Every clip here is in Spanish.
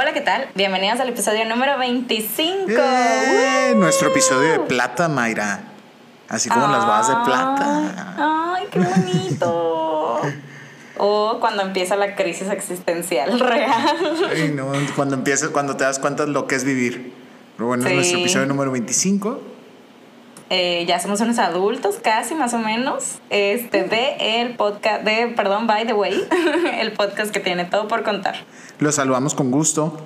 Hola, ¿qué tal? Bienvenidos al episodio número 25. ¡Eh! Nuestro episodio de plata, Mayra. Así como las bodas de plata. ¡Ay, qué bonito! o cuando empieza la crisis existencial real. Ay, no, cuando empiezas, cuando te das cuenta de lo que es vivir. Pero bueno, es nuestro episodio número 25. Eh, ya somos unos adultos, casi más o menos. Este, de el podcast, de, perdón, by the way, el podcast que tiene todo por contar. Los saludamos con gusto.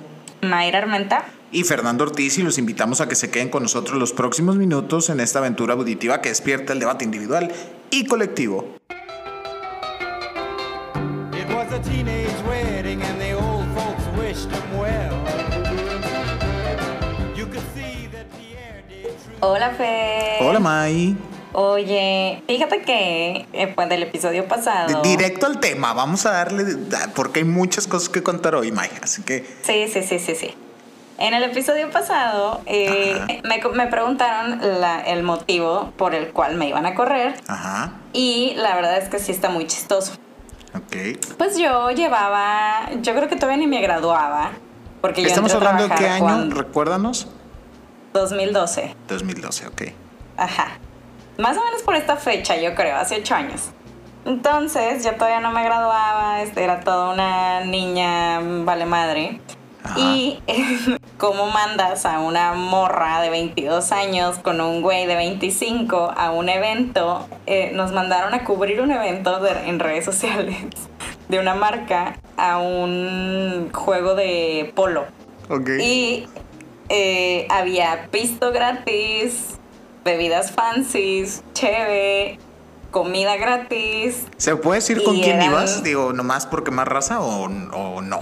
Mayra Armenta. Y Fernando Ortiz y los invitamos a que se queden con nosotros los próximos minutos en esta aventura auditiva que despierta el debate individual y colectivo. Hola, Fe. Hola, May. Oye, fíjate que eh, pues, del episodio pasado. Directo al tema, vamos a darle, porque hay muchas cosas que contar hoy, May. Así que, Sí, sí, sí, sí, sí. En el episodio pasado eh, me, me preguntaron la- el motivo por el cual me iban a correr ajá, y la verdad es que sí está muy chistoso. ok. Pues yo llevaba, yo creo que todavía ni me graduaba, porque yo Estamos a hablando de qué año, cuando- recuérdanos. 2012. 2012, ok. Ajá. Más o menos por esta fecha, yo creo, hace ocho años. Entonces, yo todavía no me graduaba, este, era toda una niña vale madre. Ajá. Y cómo mandas a una morra de 22 años con un güey de 25 a un evento, Eh, nos mandaron a cubrir un evento de- en redes sociales de una marca a un juego de polo. Ok. Y eh, había pisto gratis, bebidas fancies, cheve, comida gratis. ¿Se puede decir con quién eran- ibas? Digo, nomás porque más raza o, o no.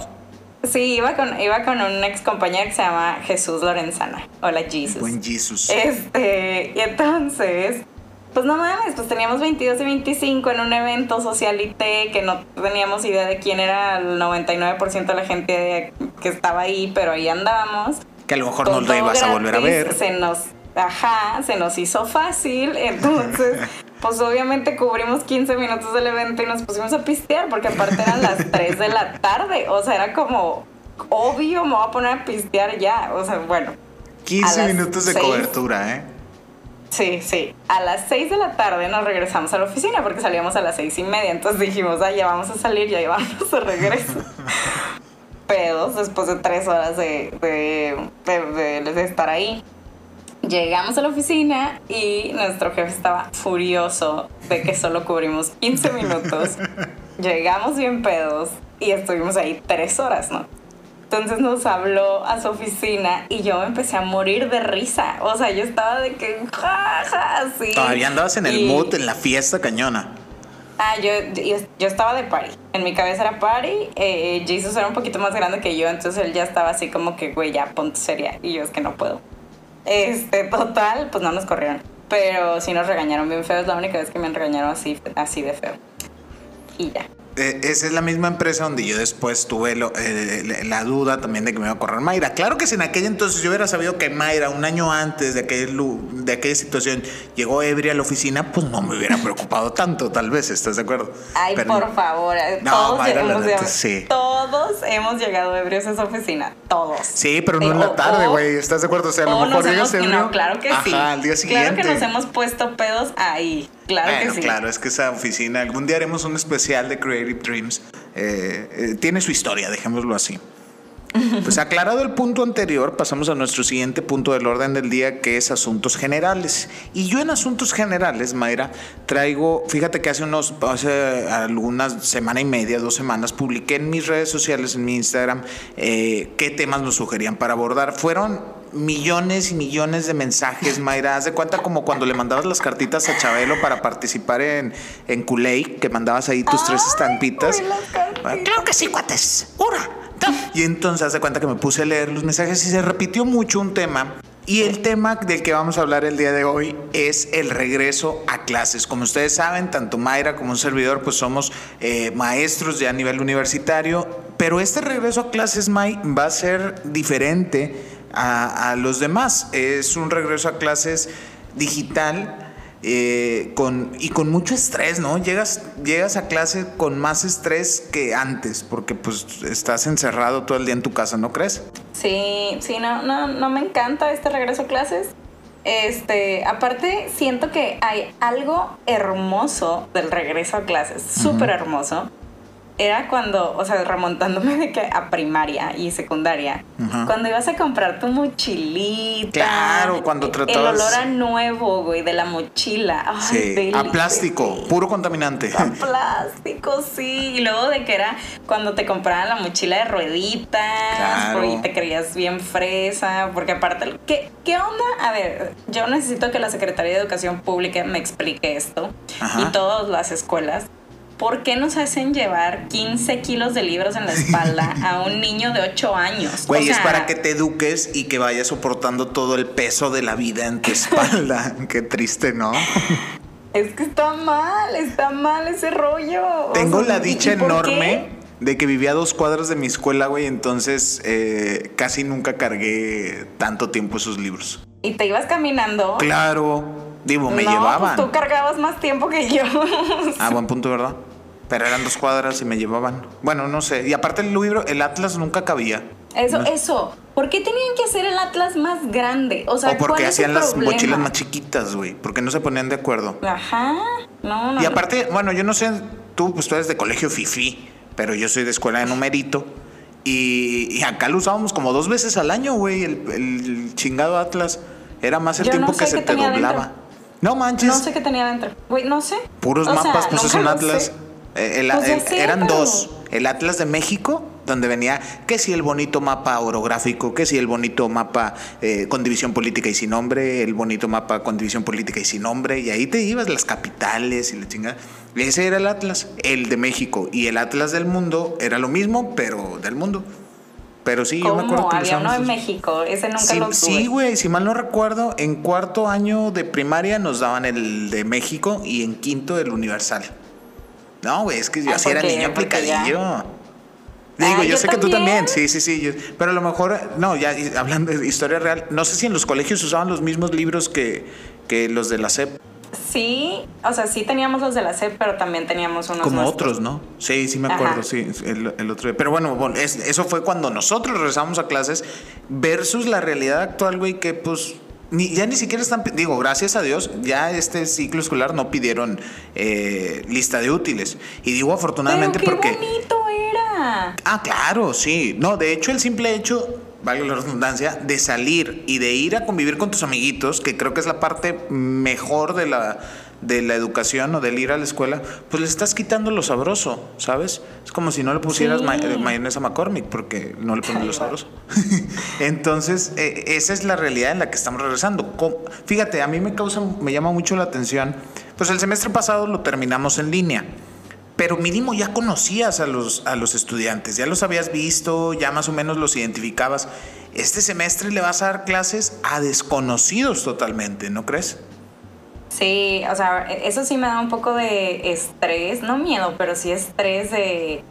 Sí, iba con, iba con un ex compañero que se llama Jesús Lorenzana. Hola, Jesus. Buen Jesus. Este, y entonces, pues no mames, pues teníamos 22 y 25 en un evento socialité que no teníamos idea de quién era el 99% de la gente que estaba ahí, pero ahí andábamos. Que a lo mejor no lo ibas a volver a ver. Se nos, ajá, se nos hizo fácil. Entonces, pues obviamente cubrimos 15 minutos del evento y nos pusimos a pistear, porque aparte eran las 3 de la tarde. O sea, era como obvio, me voy a poner a pistear ya. O sea, bueno. a 15 las minutos de seis. cobertura, ¿eh? Sí, sí. A las 6 de la tarde nos regresamos a la oficina porque salíamos a las seis y media. Entonces dijimos, ah, ya vamos a salir, ya vamos de regreso. Pedos después de tres horas de, de, de- de- estar ahí. Llegamos a la oficina y nuestro jefe estaba furioso de que solo cubrimos 15 minutos. Llegamos bien pedos y estuvimos ahí tres horas, ¿no? Entonces nos habló a su oficina y yo me empecé a morir de risa. O sea, yo estaba de que ja, ja, así. Todavía andabas en el Y- mood, en la fiesta cañona. Ah, yo, yo, estaba de party. En mi cabeza era party. Eh, era un poquito más grande que yo, entonces él ya estaba así como que, güey, ya ponte seria. Y yo es que no puedo. Este, total, pues no nos corrieron. Pero sí nos regañaron bien feo. Es la única vez que me han regañado así, así de feo. Y ya. Eh, esa es la misma empresa donde yo después tuve lo- eh, la duda también de que me iba a correr Mayra. Claro que si en aquel entonces yo hubiera sabido que Mayra, un año antes de, aquel, de aquella situación, llegó ebria a la oficina, pues no me hubiera preocupado tanto, tal vez, ¿estás de acuerdo? Ay, Pero- por favor. eh, No, todos, Mayra, neta, llegado- sí. todos hemos llegado ebrios a esa oficina. Todos. Sí, pero no en la tarde, güey, ¿estás de acuerdo? O sea, a lo mejor llegas ebrio. no, claro que sí. Ajá, al día siguiente. Claro que nos hemos puesto pedos ahí. Claro bueno, que sí. claro, es que esa oficina, algún día haremos un especial de Creative Dreams. eh, eh, tiene su historia, dejémoslo así. Pues aclarado el punto anterior, pasamos a nuestro siguiente punto del orden del día, que es asuntos generales. Y yo en asuntos generales, Mayra, traigo, fíjate que hace unos, hace algunas semana y media, dos semanas, publiqué en mis redes sociales, en mi Instagram, eh, qué temas nos sugerían para abordar. Fueron millones y millones de mensajes, Mayra. Haz de cuenta como cuando le mandabas las cartitas a Chabelo para participar en, en Kool-Aid, que mandabas ahí tus tres estampitas. Claro que sí, cuates. ¡Hurra! Y entonces haz de cuenta que me puse a leer los mensajes y se repitió mucho un tema. Y el tema del que vamos a hablar el día de hoy es el regreso a clases. Como ustedes saben, tanto Mayra como un servidor, pues somos eh, maestros ya a nivel universitario. Pero este regreso a clases, May, va a ser diferente a, a los demás. Es un regreso a clases digital eh, con, y con mucho estrés, ¿no? Llegas, llegas a clase con más estrés que antes, porque pues estás encerrado todo el día en tu casa, ¿no crees? Sí, sí, no, no, no me encanta este regreso a clases. Este, aparte, siento que hay algo hermoso del regreso a clases, súper hermoso. Era cuando, o sea, remontándome de que a primaria y secundaria, cuando ibas a comprar tu mochilita. Claro, cuando tratabas- El olor a nuevo, güey, de la mochila. Ay, Sí, a plástico, puro contaminante. A plástico, sí. Y luego de que era cuando te compraban la mochila de rueditas. Claro. Y te creías bien fresa. Porque aparte, ¿qué, ¿qué onda? A ver, yo necesito que la Secretaría de Educación Pública me explique esto. Ajá. Y todas las escuelas. ¿Por qué nos hacen llevar 15 kilos de libros en la espalda a un niño de 8 años? Güey, O es para que te eduques y que vayas soportando todo el peso de la vida en tu espalda. Qué triste, ¿no? Es que está mal, está mal ese rollo. O Tengo sea, la ¿y- dicha enorme qué? de que vivía a dos cuadras de mi escuela, güey, entonces eh, casi nunca cargué tanto tiempo esos libros. Y te ibas caminando. Claro, digo, me No, llevaban. pues tú cargabas más tiempo que yo. Ah, buen punto, ¿verdad? Pero eran dos cuadras y me llevaban. Bueno, no sé. Y aparte el libro, el Atlas nunca cabía. Eso, No- eso. ¿Por qué tenían que hacer el Atlas más grande? O sea, o porque ¿cuál es el hacían las problema? mochilas más chiquitas, güey. Porque no se ponían de acuerdo. Ajá. No, no. Y aparte, bueno, yo no sé, tú pues tú eres de colegio fifi, pero yo soy de escuela de numerito. Y, y acá lo usábamos como dos veces al año, güey, el, el chingado Atlas. Era más el Yo tiempo no que se te doblaba. dentro. No manches, No sé qué tenía dentro. Güey, no sé. puros O sea, mapas, pues es un Atlas. sé. Eh, el- Pues ya el- sé, eran pero- dos. El Atlas de México, donde venía que si el bonito mapa orográfico, que si el bonito mapa eh, con división política y sin nombre, el bonito mapa con división política y sin nombre, y ahí te ibas las capitales y la chingada. Ese era el Atlas, el de México, y el Atlas del mundo era lo mismo, pero del mundo. Pero sí, yo me acuerdo ¿Cómo? que Había uno en. México. Ese nunca Sí, lo tuve. sí, güey, si mal no recuerdo, en cuarto año de primaria nos daban el de México y en quinto el universal. No, güey, es que yo Ah, así era niño ya- aplicadillo. Digo, Ah, yo, yo sé que tú también. también, sí, sí, sí. yo- pero a lo mejor, no, ya hablando de historia real, no sé si en los colegios usaban los mismos libros que, que los de la SEP, Sí, o sea, sí teníamos los de la SEP, pero también teníamos unos como nuestros. otros, ¿no? Sí, sí me Ajá. acuerdo, sí, el, el otro día. Pero bueno, bueno, es- eso fue cuando nosotros regresamos a clases versus la realidad actual, güey, que pues ni, ya ni siquiera están, digo, gracias a Dios, ya este ciclo escolar no pidieron eh, lista de útiles. Y digo afortunadamente Pero qué porque... bonito era. Ah, claro, sí. No, de hecho, el simple hecho, valga la redundancia, de salir y de ir a convivir con tus amiguitos, que creo que es la parte mejor de la, de la educación o del ir a la escuela, pues le estás quitando lo sabroso, ¿sabes? Es como si no le pusieras Sí. ma- eh, mayonesa McCormick, porque no le pones lo sabroso. Entonces, eh, esa es la realidad en la que estamos regresando. Fíjate, a mí me causa, me llama mucho la atención. Pues el semestre pasado lo terminamos en línea. Pero mínimo ya conocías a los, a los estudiantes, ya los habías visto, ya más o menos los identificabas. Este semestre le vas a dar clases a desconocidos totalmente, ¿no crees? Sí, o sea, eso sí me da un poco de estrés, no miedo, pero sí estrés de...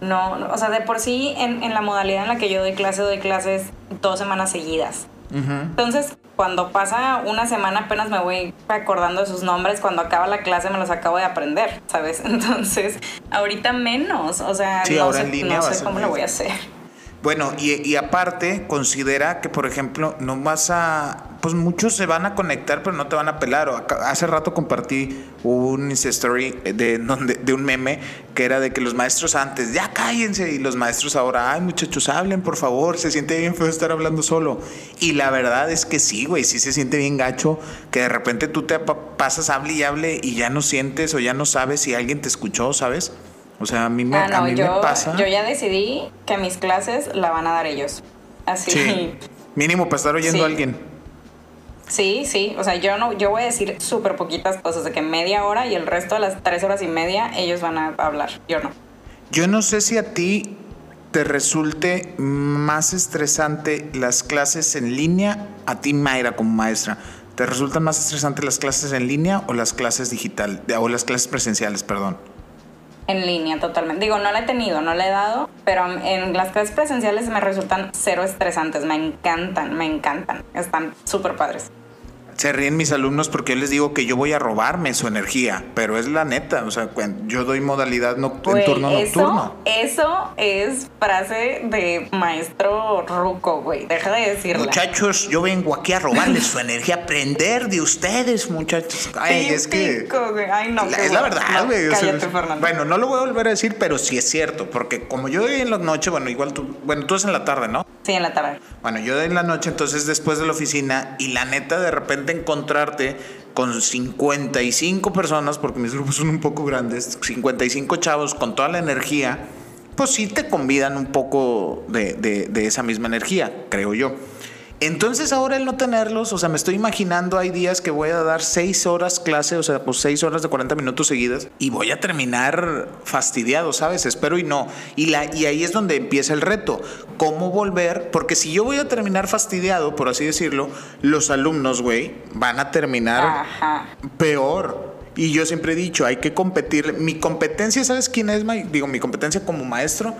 No, o sea, de por sí en, en la modalidad en la que yo doy clase, doy clases dos semanas seguidas. Entonces, cuando pasa una semana apenas me voy acordando de sus nombres, cuando acaba la clase me los acabo de aprender, ¿sabes? Entonces, ahorita menos, o sea, Sí, no, ahora sé, en línea no sé cómo lo voy a hacer. Bueno, y, aparte, considera que, por ejemplo, no vas a. Pues muchos se van a conectar, pero no te van a pelar. O hace rato compartí un Story de, de un meme que era de que los maestros antes, ya cállense, y los maestros ahora, ay, muchachos, hablen, por favor, se siente bien feo estar hablando solo. Y la verdad es que sí, güey, sí se siente bien gacho que de repente tú te pa- pasas, hable y hable, y ya no sientes o ya no sabes si alguien te escuchó, ¿sabes? O sea, a mí me, Ah, a no, mí yo, me pasa. yo ya decidí que mis clases la van a dar ellos. Así. Sí. Mínimo para estar oyendo Sí. a alguien. Sí, sí, o sea, yo no, yo voy a decir súper poquitas cosas, de que media hora y el resto de las tres horas y media ellos van a hablar, yo no. Yo no sé si a ti te resulte más estresante las clases en línea, a ti Mayra como maestra, ¿te resultan más estresantes las clases en línea o las clases digital, o las clases presenciales, perdón? En línea, totalmente. Digo, no la he tenido, no la he dado, pero en las clases presenciales me resultan cero estresantes, me encantan, me encantan, están súper padres. Se ríen mis alumnos porque yo les digo que yo voy a robarme su energía, pero es la neta, o sea, yo doy modalidad noct- en turno eso, nocturno. eso es frase de maestro ruco, güey. Deja de decirla. Muchachos, yo vengo aquí a robarles su energía, aprender de ustedes, muchachos. Ay, es que güey. Ay, no. La- es la verdad, No, güey. o sea, cállate, Fernando. bueno, no lo voy a volver a decir, pero sí es cierto, porque como yo doy en la noche, bueno, igual tú, bueno, tú es en la tarde, ¿no? Sí, en la tarde. Bueno, yo doy en la noche, entonces después de la oficina, y la neta, de repente encontrarte con 55 personas, porque mis grupos son un poco grandes, 55 chavos con toda la energía, pues sí te convidan un poco de, de- de esa misma energía, creo yo. Entonces ahora el no tenerlos, o sea, me estoy imaginando, hay días que voy a dar 6 horas clase, o sea, pues 6 horas de 40 minutos seguidas, y voy a terminar fastidiado, ¿sabes? Espero y no. Y, la, y ahí es donde empieza el reto, cómo volver, porque si yo voy a terminar fastidiado, por así decirlo, los alumnos, güey, van a terminar Ajá. peor. Y yo siempre he dicho, hay que competir. Mi competencia, ¿sabes quién es? ma- Digo, mi competencia como maestro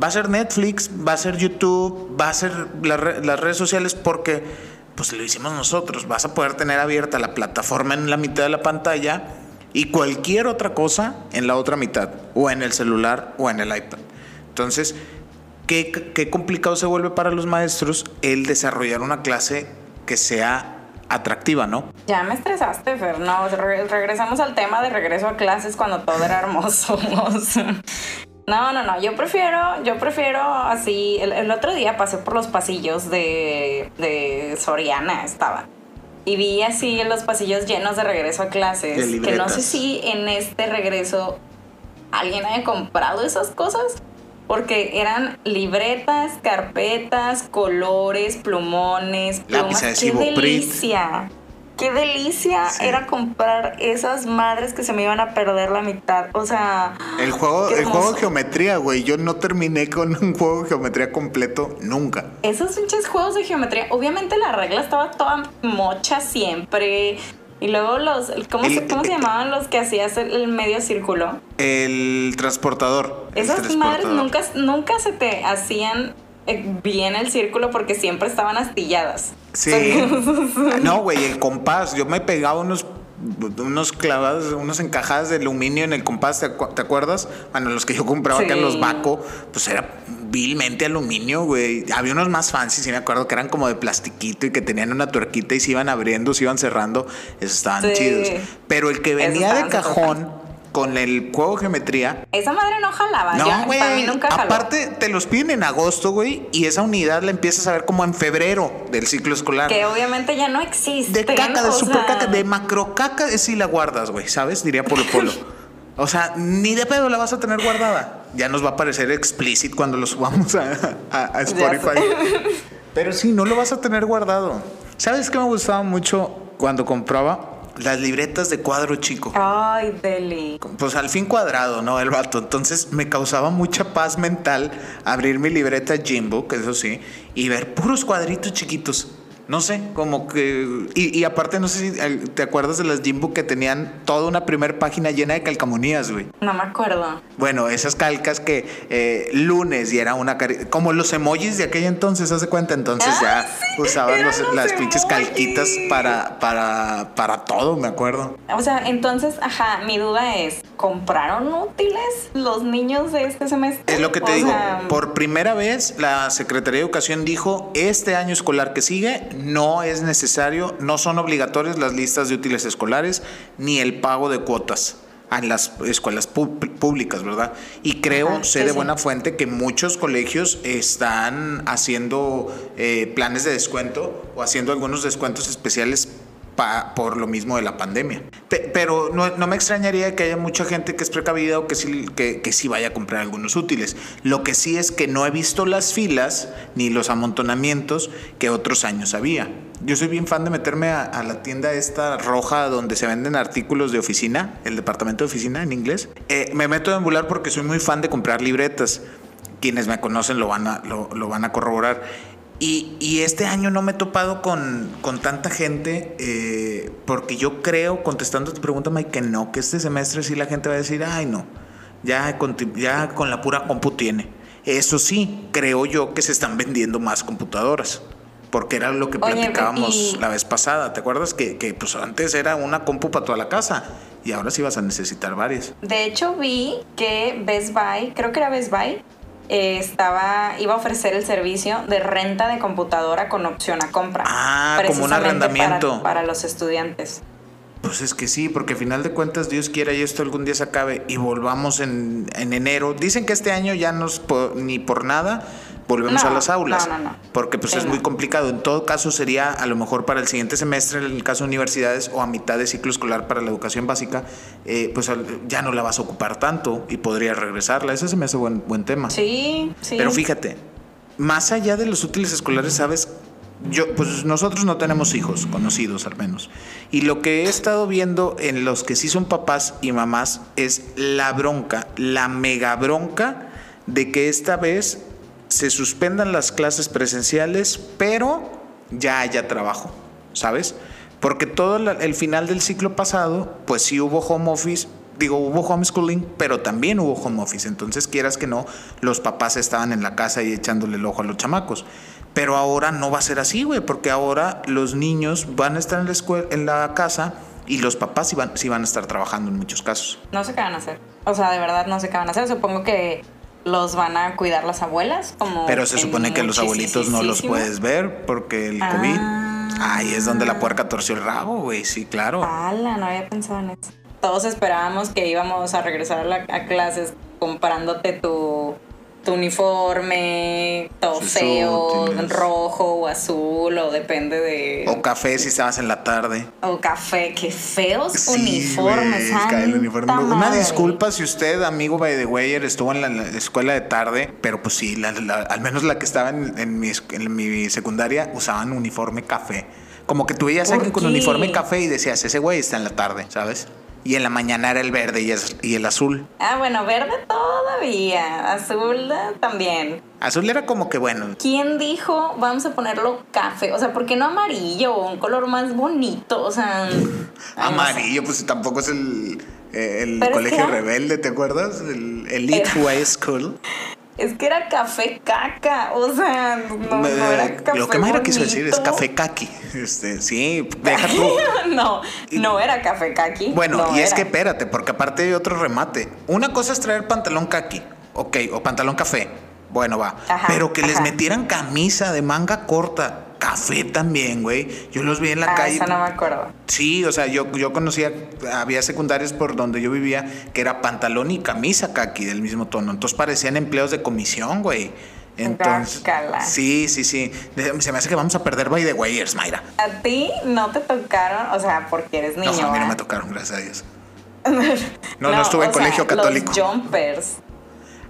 va a ser Netflix, va a ser YouTube, va a ser las redes sociales porque pues lo hicimos nosotros. Vas a poder tener abierta la plataforma en la mitad de la pantalla y cualquier otra cosa en la otra mitad, o en el celular o en el iPad. Entonces, qué, complicado se vuelve para los maestros el desarrollar una clase que sea atractiva, ¿no? Ya me estresaste, Fer. No, re- regresamos al tema de regreso a clases cuando todo era hermoso. No, no, no. Yo prefiero, yo prefiero así. El, el otro día pasé por los pasillos de, de Soriana, estaba. Y vi así los pasillos llenos de regreso a clases. Que no sé si en este regreso alguien haya comprado esas cosas. Porque eran libretas, carpetas, colores, plumones, plumas. Lápiz ¡Qué adhesivo Prit. ¡Qué delicia Sí. era comprar esas madres que se me iban a perder la mitad! O sea... El juego, el juego de geometría, güey. Yo no terminé con un juego de geometría completo nunca. Esos pinches juegos de geometría, obviamente la regla estaba toda mocha siempre. Y luego los, ¿cómo, se, El- cómo se llamaban los que hacías el, medio círculo? El transportador. el Esas madres nunca, nunca se te hacían eh, bien el círculo porque siempre estaban astilladas. Sí. no, güey, el compás. Yo me pegaba unos unos clavados, unas encajadas de aluminio en el compás, ¿te, acu- te acuerdas? Bueno, los que yo compraba acá en los Baco, pues era vilmente aluminio, güey. Había unos más fancy, sí me acuerdo que eran como de plastiquito y que tenían una tuerquita y se iban abriendo, se iban cerrando. Esos estaban Sí. chidos. Pero el que venía de cajón con el juego de geometría, Esa madre no jalaba. no, ya, güey. para mí nunca jaló. Aparte, te los piden en agosto, güey, y esa unidad la empiezas a ver como en febrero del ciclo escolar. Que obviamente ya no existe. De caca, de super sea, caca, de macro caca, es si la guardas, güey, ¿sabes? Diría Polo Polo. O sea, ni de pedo la vas a tener guardada. Ya nos va a parecer explícit cuando lo subamos a, a- a Spotify. Pero sí, no lo vas a tener guardado. ¿Sabes qué me gustaba mucho cuando compraba? Las libretas de cuadro chico. Ay, Deli. Pues al fin cuadrado, ¿no? El vato. Entonces me causaba mucha paz mental abrir mi libreta Jimbo, que eso sí, y ver puros cuadritos chiquitos. No sé, como que... Y, y aparte, no sé si eh, te acuerdas de las Jimbo que tenían toda una primera página llena de calcamonías, güey. No me acuerdo. Bueno, esas calcas que eh, lunes y era una... cari- Como los emojis de aquella entonces, ¿haz de cuenta? Entonces ya Ah, sí, usaban eran los- los las pinches calquitas para, para, para todo, me acuerdo. O sea, entonces, ajá, mi duda es, ¿compraron útiles los niños de este semestre? Es lo que te O digo. sea, Por primera vez, la Secretaría de Educación dijo, este año escolar que sigue no es necesario, no son obligatorias las listas de útiles escolares ni el pago de cuotas en las escuelas públicas, ¿verdad? Y creo, Ajá, sé sí, de sí. buena fuente que muchos colegios están haciendo eh, planes de descuento o haciendo algunos descuentos especiales pa- por lo mismo de la pandemia. Pe- pero no, no me extrañaría que haya mucha gente que es precavida o que sí, que, que sí vaya a comprar algunos útiles. Lo que sí es que no he visto las filas ni los amontonamientos que otros años había. Yo soy bien fan de meterme a, a la tienda esta roja donde se venden artículos de oficina, el departamento de oficina en inglés. Eh, me meto a embular porque soy muy fan de comprar libretas. Quienes me conocen lo van a, lo, lo van a corroborar. Y, y este año no me he topado con, con tanta gente eh, porque yo creo, contestando tu pregunta, Mike, que no, que este semestre sí la gente va a decir, ay no, ya con, ya con la pura compu tiene. Eso sí, creo yo que se están vendiendo más computadoras. porque era lo que Oye, platicábamos y- la vez pasada. ¿Te acuerdas que, que, pues antes era una compu para toda la casa y ahora sí vas a necesitar varias? De hecho, vi que Best Buy, creo que era Best Buy, eh, estaba, iba a ofrecer el servicio de renta de computadora con opción a compra. Ah, como un arrendamiento. Para, para los estudiantes. Pues es que sí, porque al final de cuentas Dios quiera y esto algún día se acabe y volvamos en, en enero. Dicen que este año ya nos po- ni por nada volvemos No, a las aulas. no, no, no. Porque pues Sí, es muy complicado. En todo caso sería a lo mejor para el siguiente semestre, en el caso de universidades o a mitad de ciclo escolar para la educación básica, eh, pues ya no la vas a ocupar tanto y podrías regresarla. Ese se me hace buen, buen tema. Sí, sí. Pero fíjate, más allá de los útiles escolares, ¿sabes? Yo, pues nosotros no tenemos hijos, conocidos al menos. Y lo que he estado viendo en los que sí son papás y mamás es la bronca, la mega bronca de que esta vez se suspendan las clases presenciales, pero ya haya trabajo, ¿sabes? Porque todo el final del ciclo pasado, pues sí hubo home office, digo, hubo homeschooling, pero también hubo home office. Entonces, quieras que no, los papás estaban en la casa y echándole el ojo a los chamacos. Pero ahora no va a ser así, güey, porque ahora los niños van a estar en la, escuela, en la casa y los papás sí van, sí van a estar trabajando en muchos casos. No sé qué van a hacer. O sea, de verdad no sé qué van a hacer. Supongo que los van a cuidar las abuelas. Como Pero se supone que los abuelitos no los puedes ver porque el Ah. COVID. Ahí es donde la puerca torció el rabo, güey, sí, claro. Ala, no había pensado en eso. Todos esperábamos que íbamos a regresar a, la- a clases comprándote tu, tu uniforme, todo Sus feo, útiles. rojo o azul, o depende de. O café si estabas en la tarde. O café, qué feos Sí, uniformes. el uniforme. Una disculpa si usted, amigo by the Wayer, estuvo en la, la escuela de tarde, pero pues sí, la- la- al menos la que estaba en, en mi, en mi secundaria usaban uniforme café. Como que tú veías a ¿Por alguien con uniforme café y decías, ese güey está en la tarde, ¿sabes? Y en la mañana era el verde y, es- y el azul. Ah, bueno, verde todavía, azul también. Azul era como que bueno. ¿Quién dijo vamos a ponerlo café? O sea, ¿por qué no amarillo un color más bonito? O sea. Amarillo, pues tampoco es el, eh, el es colegio que rebelde, ¿te acuerdas? El Elite High School. Es que era café caca, o sea, no, no era Eh, café Lo que Mayra quiso decir es café kaki. Este, sí, deja tú. no, no era café kaki. Bueno, no y es era. que espérate, porque aparte hay otro remate. Una cosa es traer pantalón kaki, ok, o pantalón café. Bueno, va. Ajá, Pero que les metieran camisa de manga corta, café también, güey. Yo los vi en la Ah, calle. eso no me acuerdo. Sí, o sea, yo, yo conocía, había secundarias por donde yo vivía que era pantalón y camisa kaki del mismo tono. Entonces parecían empleos de comisión, güey. Entonces, sí, sí, sí. Se me hace que vamos a perder by the wayers, Mayra. A ti no te tocaron, o sea, porque eres niño. No, a mí no me tocaron, gracias a Dios. No, no, estuve en sea, colegio católico. Los jumpers.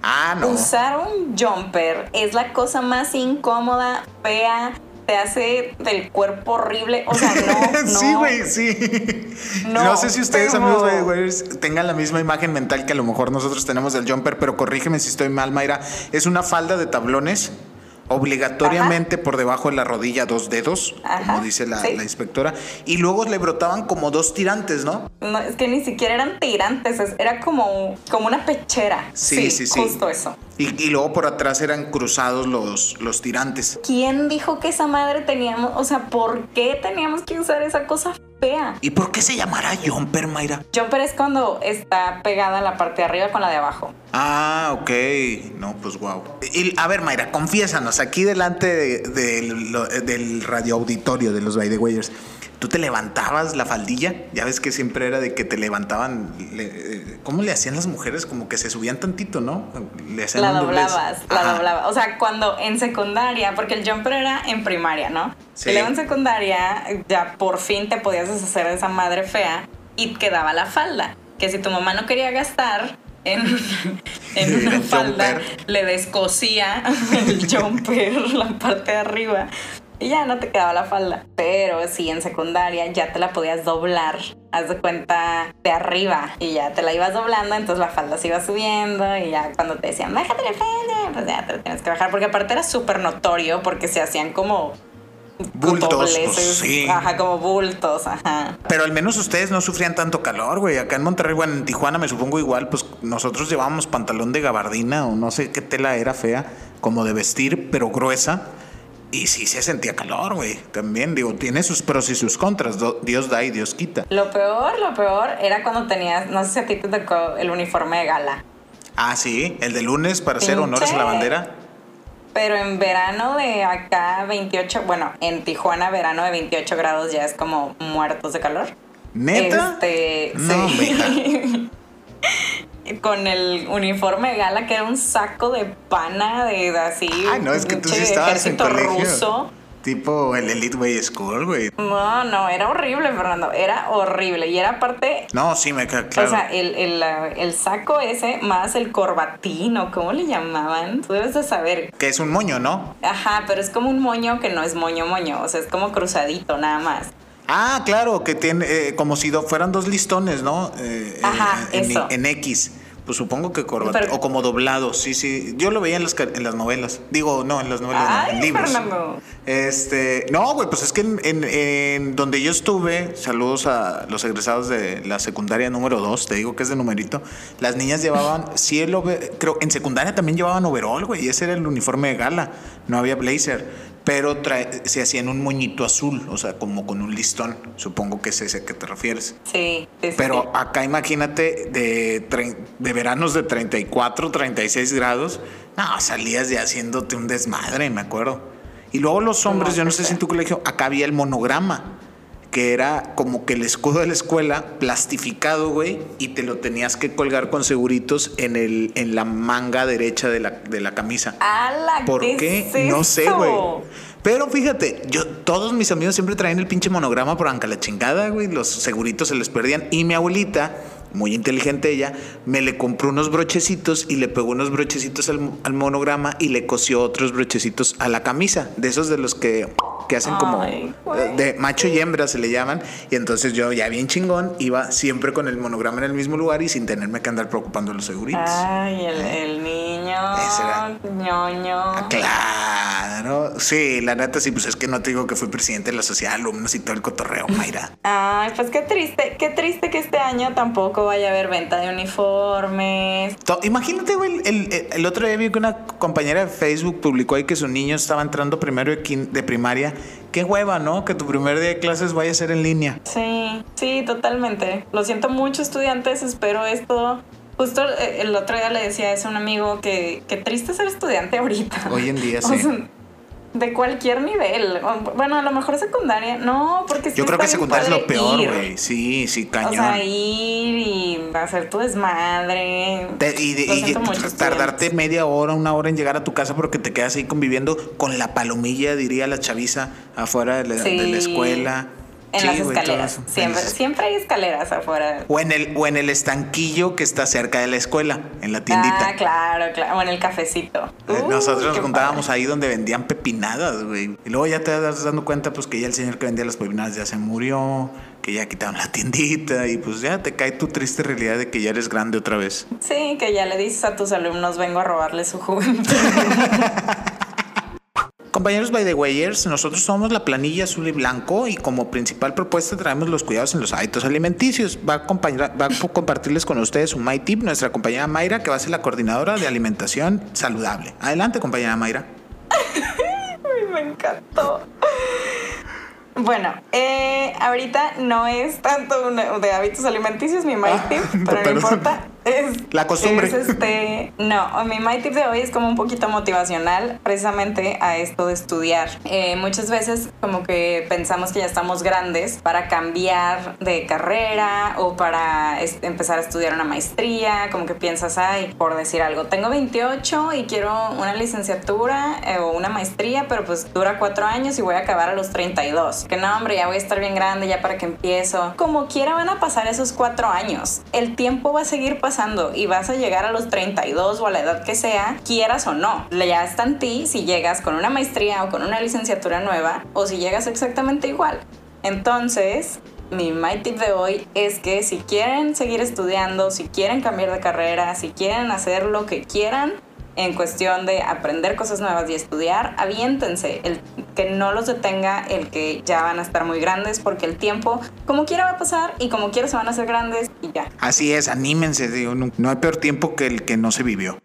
Ah, no. Usar un jumper es la cosa más incómoda, fea, te hace del cuerpo horrible. O sea, no. no. sí, güey, sí. No, No, sé si ustedes, pero- amigos tengan la misma imagen mental que a lo mejor nosotros tenemos del jumper, pero corrígeme si estoy mal, Mayra. Es una falda de tablones, obligatoriamente por debajo de la rodilla, dos dedos, Ajá, como dice la, sí. la inspectora. Y luego le brotaban como dos tirantes, ¿no? No, es que ni siquiera eran tirantes, es- era como, como una pechera. Sí, sí, sí. Justo eso. Y, y luego por atrás eran cruzados los, los tirantes. ¿Quién dijo que esa madre teníamos, o sea, por qué teníamos que usar esa cosa ¿Y por qué se llamará jumper, Mayra? Jumper es cuando está pegada la parte de arriba con la de abajo. Ah, ok. No, pues wow. Y, a ver, Mayra, confiésanos, aquí delante de- de lo- del radio auditorio de los By the Wayers, ¿tú te levantabas la faldilla? Ya ves que siempre era de que te levantaban. le- eh, ¿Cómo le hacían las mujeres? Como que se subían tantito, ¿no? Le hacían La un doblez. doblabas, la Ajá. doblabas. O sea, cuando en secundaria, porque el jumper era en primaria, ¿no? Sí. Y luego en secundaria ya por fin te podías deshacer de esa madre fea y quedaba la falda. Que si tu mamá no quería gastar en, en una falda, jumper. le descosía el jumper, la parte de arriba. Y ya no te quedaba la falda. Pero sí, en secundaria ya te la podías doblar. Haz de cuenta de arriba. Y ya te la ibas doblando, entonces la falda se iba subiendo. Y ya cuando te decían, bájate la falda, pues ya te la tienes que bajar. Porque aparte era súper notorio porque se hacían como Bultos, pues, sí. Ajá, como bultos, ajá. Pero al menos ustedes no sufrían tanto calor, güey. Acá en Monterrey, bueno, en Tijuana me supongo igual, pues nosotros llevábamos pantalón de gabardina o no sé qué tela era fea, como de vestir, pero gruesa. Y sí se sentía calor, güey. También, digo, tiene sus pros y sus contras. Dios da y Dios quita. Lo peor, lo peor era cuando tenías, no sé si a ti te tocó el uniforme de gala. Ah, sí, el de lunes para hacer honores a la bandera. Pero en verano de acá 28, bueno, en Tijuana verano de 28 grados ya es como muertos de calor. ¿Neta? Este, No, sí. Con el uniforme gala que era un saco de pana de, de así. Ay, no, es que tú sí estabas en ejército colegio. ruso. Tipo el Elite Way School, güey. No, no, era horrible, Fernando. Era horrible. Y era parte No, sí, me queda claro. O sea, el, el, el saco ese más el corbatino, ¿cómo le llamaban? Tú debes de saber. que es un moño, ¿no? Ajá, pero es como un moño que no es moño moño, o sea, es como cruzadito nada más. Ah, claro, que tiene eh, como si fueran dos listones, ¿no? Eh, Ajá, en, eso. en X. Pues supongo que corbata. O como doblado, sí, sí. Yo lo veía en las, ca- en las novelas. Digo, no, en las novelas, no, en Ay, libros. Fernando. Este, no, güey, pues es que en, en- en donde yo estuve, saludos a los egresados de la secundaria número 2, te digo que es de numerito, las niñas llevaban, over- creo, en secundaria también llevaban overall, güey, y ese era el uniforme de gala, no había blazer, pero trae- se hacían un moñito azul, o sea, como con un listón, supongo que es ese a que te refieres. Sí, Pero acá imagínate de, de veranos de 34, 36 grados. No, salías ya haciéndote un desmadre, me acuerdo. Y luego los hombres, yo no sé si en tu colegio, acá había el monograma, que era como que el escudo de la escuela plastificado, güey, y te lo tenías que colgar con seguritos en, el, en la manga derecha de la, de la camisa. ¿Por ¿qué qué? es No sé, güey. Pero fíjate, yo, todos mis amigos siempre traían el pinche monograma por anca la chingada, güey. Los seguritos se les perdían. Y mi abuelita, muy inteligente ella, me le compró unos brochecitos y le pegó unos brochecitos al, al monograma y le cosió otros brochecitos a la camisa. De esos de los que, que hacen como Ay, de macho y hembra se le llaman. Y entonces yo, ya bien chingón, iba siempre con el monograma en el mismo lugar y sin tenerme que andar preocupando los seguritos. Ay, el, el niño. Ese era. ñoño. Ah, Claro, sí, la neta sí, pues es que no te digo que fui presidente de la sociedad de alumnos y todo el cotorreo, Mayra. Ay, pues qué triste, qué triste que este año tampoco vaya a haber venta de uniformes. To- Imagínate, güey, el, el- el otro día vi que una compañera de Facebook publicó ahí que su niño estaba entrando primero de, de primaria. Qué hueva, ¿no? Que tu primer día de clases vaya a ser en línea. Sí, sí, totalmente. Lo siento mucho, estudiantes. Espero esto. Justo eh, el otro día le decía a ese un amigo que, que triste ser estudiante ahorita. Hoy en día, O sí. sea, de cualquier nivel. O- Bueno, a lo mejor secundaria. No, porque sí Yo creo que secundaria es lo peor, güey. Sí, sí, O cañón. sea, ir y hacer tu desmadre. Te- y de- tardarte media hora, una hora en llegar a tu casa porque te quedas ahí conviviendo con la palomilla, diría la chaviza, afuera de la, de la escuela. En Sí, las escaleras. Siempre, siempre hay escaleras afuera. O en, el, o en el estanquillo que está cerca de la escuela, en la tiendita. Ah, claro, claro. O en el cafecito. Eh, Nosotros nos juntábamos padre. ahí donde vendían pepinadas, güey. Y luego ya te das dando cuenta, pues que ya el señor que vendía las pepinadas ya se murió, que ya quitaron la tiendita y pues ya te cae tu triste realidad de que ya eres grande otra vez. Sí, que ya le dices a tus alumnos, vengo a robarle su juventud. Compañeros by the wayers, nosotros somos la planilla azul y blanco y como principal propuesta traemos los cuidados en los hábitos alimenticios. Va a, acompañar- va a compartirles con ustedes un My Tip, nuestra compañera Mayra, que va a ser la coordinadora de alimentación saludable. Adelante, compañera Mayra. Ay, me encantó. Bueno, eh, ahorita no es tanto una- de hábitos alimenticios mi my Ah, tip, pero no importa. Es, La costumbre. es este, no, mi my tip de hoy es como un poquito motivacional, precisamente a esto de estudiar. Eh, muchas veces como que pensamos que ya estamos grandes para cambiar de carrera o para es- empezar a estudiar una maestría, como que piensas, ay, por decir algo, tengo 28 y quiero una licenciatura eh, o una maestría, pero pues dura cuatro años y voy a acabar a los 32. Que no, hombre, ya voy a estar bien grande, ya para que empiezo. Como quiera van a pasar esos cuatro años. El tiempo va a seguir pasando y vas a llegar a los 32 o a la edad que sea, quieras o no. Ya está en ti si llegas con una maestría o con una licenciatura nueva o si llegas exactamente igual. Entonces, mi my tip de hoy es que si quieren seguir estudiando, si quieren cambiar de carrera, si quieren hacer lo que quieran en cuestión de aprender cosas nuevas y estudiar, aviéntense, el, que no los detenga el que ya van a estar muy grandes, porque el tiempo como quiera va a pasar y como quiera se van a hacer grandes ya. Así es, anímense, digo, no, no hay peor tiempo que el que no se vivió.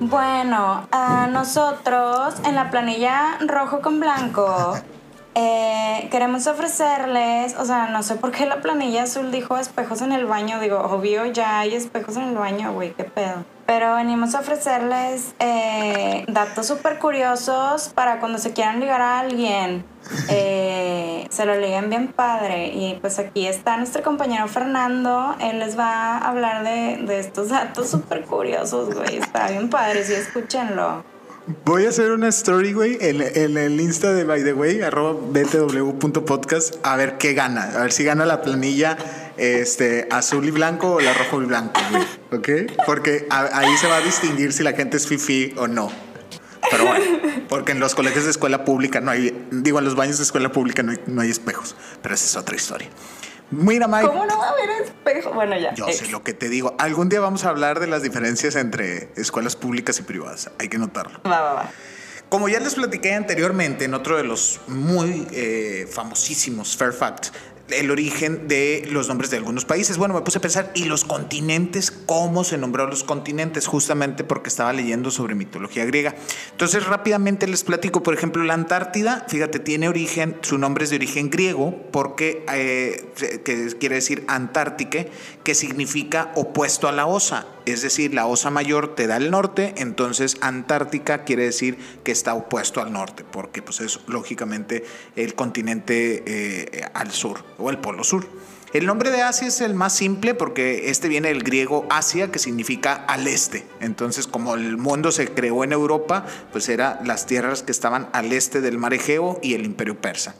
Bueno, a nosotros en la planilla rojo con blanco eh, queremos ofrecerles, o sea, no sé por qué la planilla azul dijo espejos en el baño, digo, obvio ya hay espejos en el baño, güey, qué pedo. Pero venimos a ofrecerles eh, datos súper curiosos para cuando se quieran ligar a alguien, eh, se lo liguen bien padre. Y pues aquí está nuestro compañero Fernando, él les va a hablar de, de estos datos súper curiosos, güey, está bien padre, sí, escúchenlo. Voy a hacer una story, güey, en, el Insta de By the Way, arroba btw.podcast, a ver qué gana. A ver si gana la planilla este, azul y blanco o la rojo y blanco. ¿Ok? Porque ahí se va a distinguir si la gente es fifi o no. Pero bueno, porque en los colegios de escuela pública no hay, digo, en los baños de escuela pública no hay, no hay espejos. Pero esa es otra historia. Mira, Mike. ¿Cómo no va a haber espejo? Bueno, ya. Yo Ex. sé lo que te digo. Algún día vamos a hablar de las diferencias entre escuelas públicas y privadas. Hay que notarlo. Va, va, va. Como ya les platiqué anteriormente en otro de los muy eh, famosísimos Fair Facts, el origen de los nombres de algunos países. Bueno, me puse a pensar, ¿y los continentes? ¿Cómo se nombró los continentes? Justamente porque estaba leyendo sobre mitología griega. Entonces, rápidamente les platico, por ejemplo, la Antártida, fíjate, tiene origen, su nombre es de origen griego, porque eh, quiere decir Antártique, que significa opuesto a la osa. Es decir, la osa mayor te da el norte, entonces Antártica quiere decir que está opuesto al norte, porque pues es lógicamente el continente eh, al sur o el polo sur. El nombre de Asia es el más simple porque este viene del griego Asia, que significa al este. Entonces, como el mundo se creó en Europa, pues eran las tierras que estaban al este del mar Egeo y el imperio persa.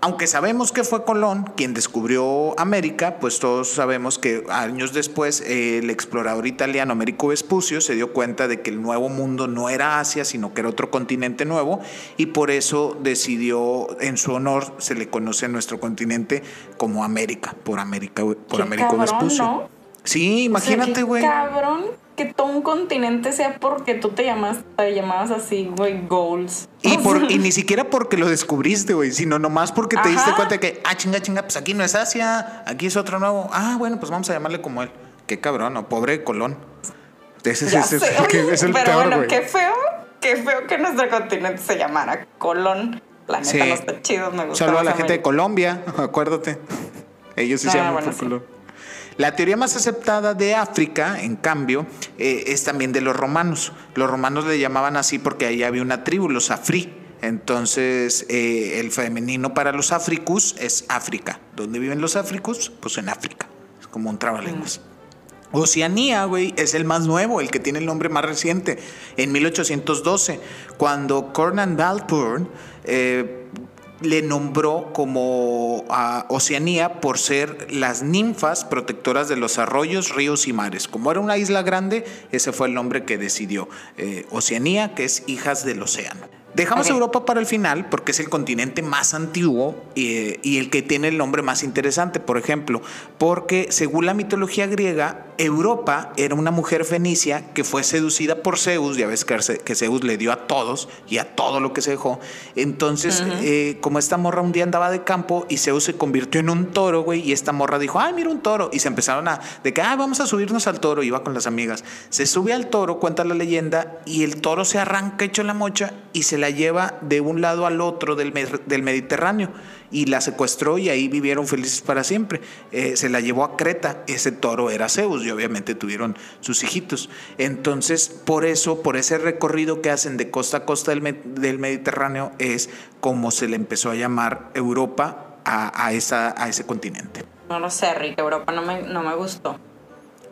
Aunque sabemos que fue Colón quien descubrió América, pues todos sabemos que años después eh, el explorador italiano Américo Vespucio se dio cuenta de que el nuevo mundo no era Asia, sino que era otro continente nuevo y por eso decidió, en su honor, se le conoce a nuestro continente como América, por América, por Qué Américo cabrón, Vespucio. ¿no? Sí, O sea, imagínate, qué güey. cabrón que todo un continente sea porque tú te llamas, te llamabas así, güey, goals. Y, O por, sea, y ni siquiera porque lo descubriste, güey, sino nomás porque te Ajá. diste cuenta de que, ah, chinga, chinga, pues aquí no es Asia, aquí es otro nuevo. Ah, bueno, pues vamos a llamarle como él. Qué cabrón, ¿no? Pobre Colón. Ese, ya ese- sé, ese- que oye, es el pero peor, bueno, qué feo, qué feo que nuestro continente se llamara Colón. La neta Sí. no está chido, me gusta. saludo a la gente de. Colombia, acuérdate. Ellos sí Ah, se llaman bueno, por sí. Colón. La teoría más aceptada de África, en cambio, eh, es también de los romanos. Los romanos le llamaban así porque ahí había una tribu, los afrí. Entonces, eh, el femenino para los africus es África. ¿Dónde viven los africus? Pues en África. Es como un trabalenguas. Oceanía, güey, es el más nuevo, el que tiene el nombre más reciente, en 1812, cuando Cornan eh, le nombró como a Oceanía por ser las ninfas protectoras de los arroyos, ríos y mares. Como era una isla grande, ese fue el nombre que decidió eh, Oceanía, que es hijas del océano. Dejamos. Europa para el final porque es el continente más antiguo eh, y el que tiene el nombre más interesante, por ejemplo, porque según la mitología griega, Europa era una mujer fenicia que fue seducida por Zeus, ya ves que, Zeus le dio a todos y a todo lo que se dejó. Entonces, eh, como esta morra un día andaba de campo y Zeus se convirtió en un toro, güey, y esta morra dijo, ay, mira un toro, y se empezaron a, de que, ah, vamos a subirnos al toro, iba con las amigas. Se sube al toro, cuenta la leyenda, y el toro se arranca hecho la mocha y se la lleva de un lado al otro del, del Mediterráneo y la secuestró y ahí vivieron felices para siempre. Eh, se la llevó a Creta, ese toro era Zeus y obviamente tuvieron sus hijitos. Entonces, por eso, por ese recorrido que hacen de costa a costa del, del Mediterráneo es como se le empezó a llamar Europa a, a esa, a ese continente. No lo sé, Rick, Europa no me, no me gustó.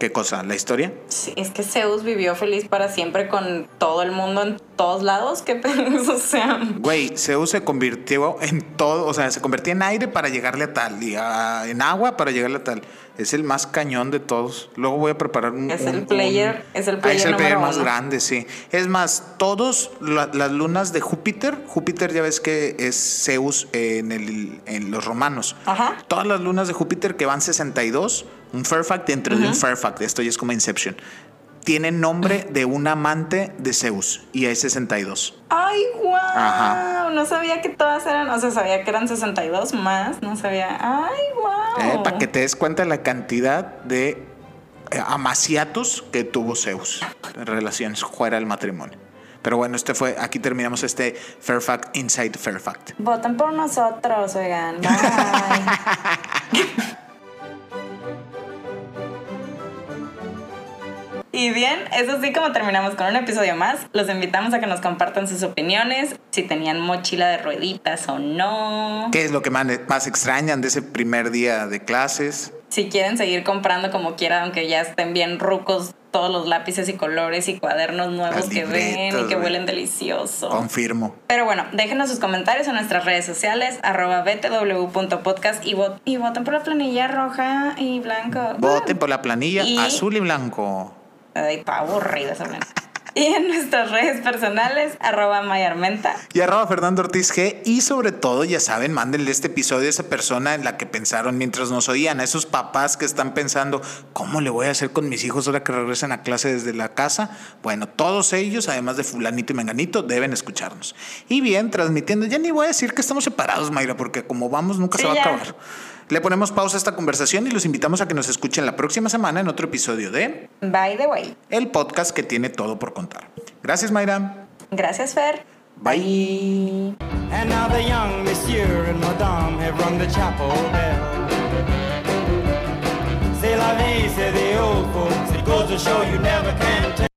¿Qué cosa? ¿La historia? Sí, es que Zeus vivió feliz para siempre con todo el mundo en todos lados. ¿Qué pedos? O sea, Güey, Zeus se convirtió en todo, o sea, se convertía en aire para llegarle a tal y a- en agua para llegarle a tal. Es el más cañón de todos. Luego voy a preparar un. Es el player- un- es el Ah, player es el player más uno. grande, sí. Es más, todos la- las lunas de Júpiter, Júpiter ya ves que es Zeus en, el, en los romanos. Ajá. Todas las lunas de Júpiter que van 62, un fair fact dentro de un fair fact, esto ya es como Inception. Tienen nombre de un amante de Zeus y hay 62. ¡ay, guau! Ajá. No sabía que todas eran, o sea, sabía que eran 62 más, no sabía. ¡Ay, guau! para Eh, que te des cuenta la cantidad de eh, amaciatos que tuvo Zeus en relaciones fuera del matrimonio. Pero bueno, este fue, aquí terminamos este Fair Fact Inside Fair Fact. Voten por nosotros, oigan. Bye. Y bien, eso sí, como terminamos con un episodio más, los invitamos a que nos compartan sus opiniones, si tenían mochila de rueditas o no. ¿Qué es lo que más, extrañan de ese primer día de clases? Si quieren seguir comprando como quieran, aunque ya estén bien rucos todos los lápices y colores y cuadernos nuevos que ven y que huelen delicioso. Confirmo. Pero bueno, déjenos sus comentarios en nuestras redes sociales, arroba btw.podcast y, vot- y voten por la planilla roja y blanco. Voten por la planilla Y- azul y blanco. Ay, está aburrida esa. Y en nuestras redes personales, arroba mayarmenta. Y arroba Fernando Ortiz G. Y sobre todo, ya saben, mándenle este episodio a esa persona en la que pensaron mientras nos oían, a esos papás que están pensando, ¿cómo le voy a hacer con mis hijos ahora que regresen a clase desde la casa? Bueno, todos ellos, además de fulanito y menganito, deben escucharnos. Y bien, transmitiendo, ya ni voy a decir que estamos separados, Mayra, porque como vamos nunca se va a acabar. Le ponemos pausa a esta conversación y los invitamos a que nos escuchen la próxima semana en otro episodio de By the way. El Podcast que tiene todo por contar. Gracias, Mayra. Gracias, Fer. Bye. And now the young monsieur and madame have rung the chapel bell. C'est la vie, say the old folks. It goes to show you never can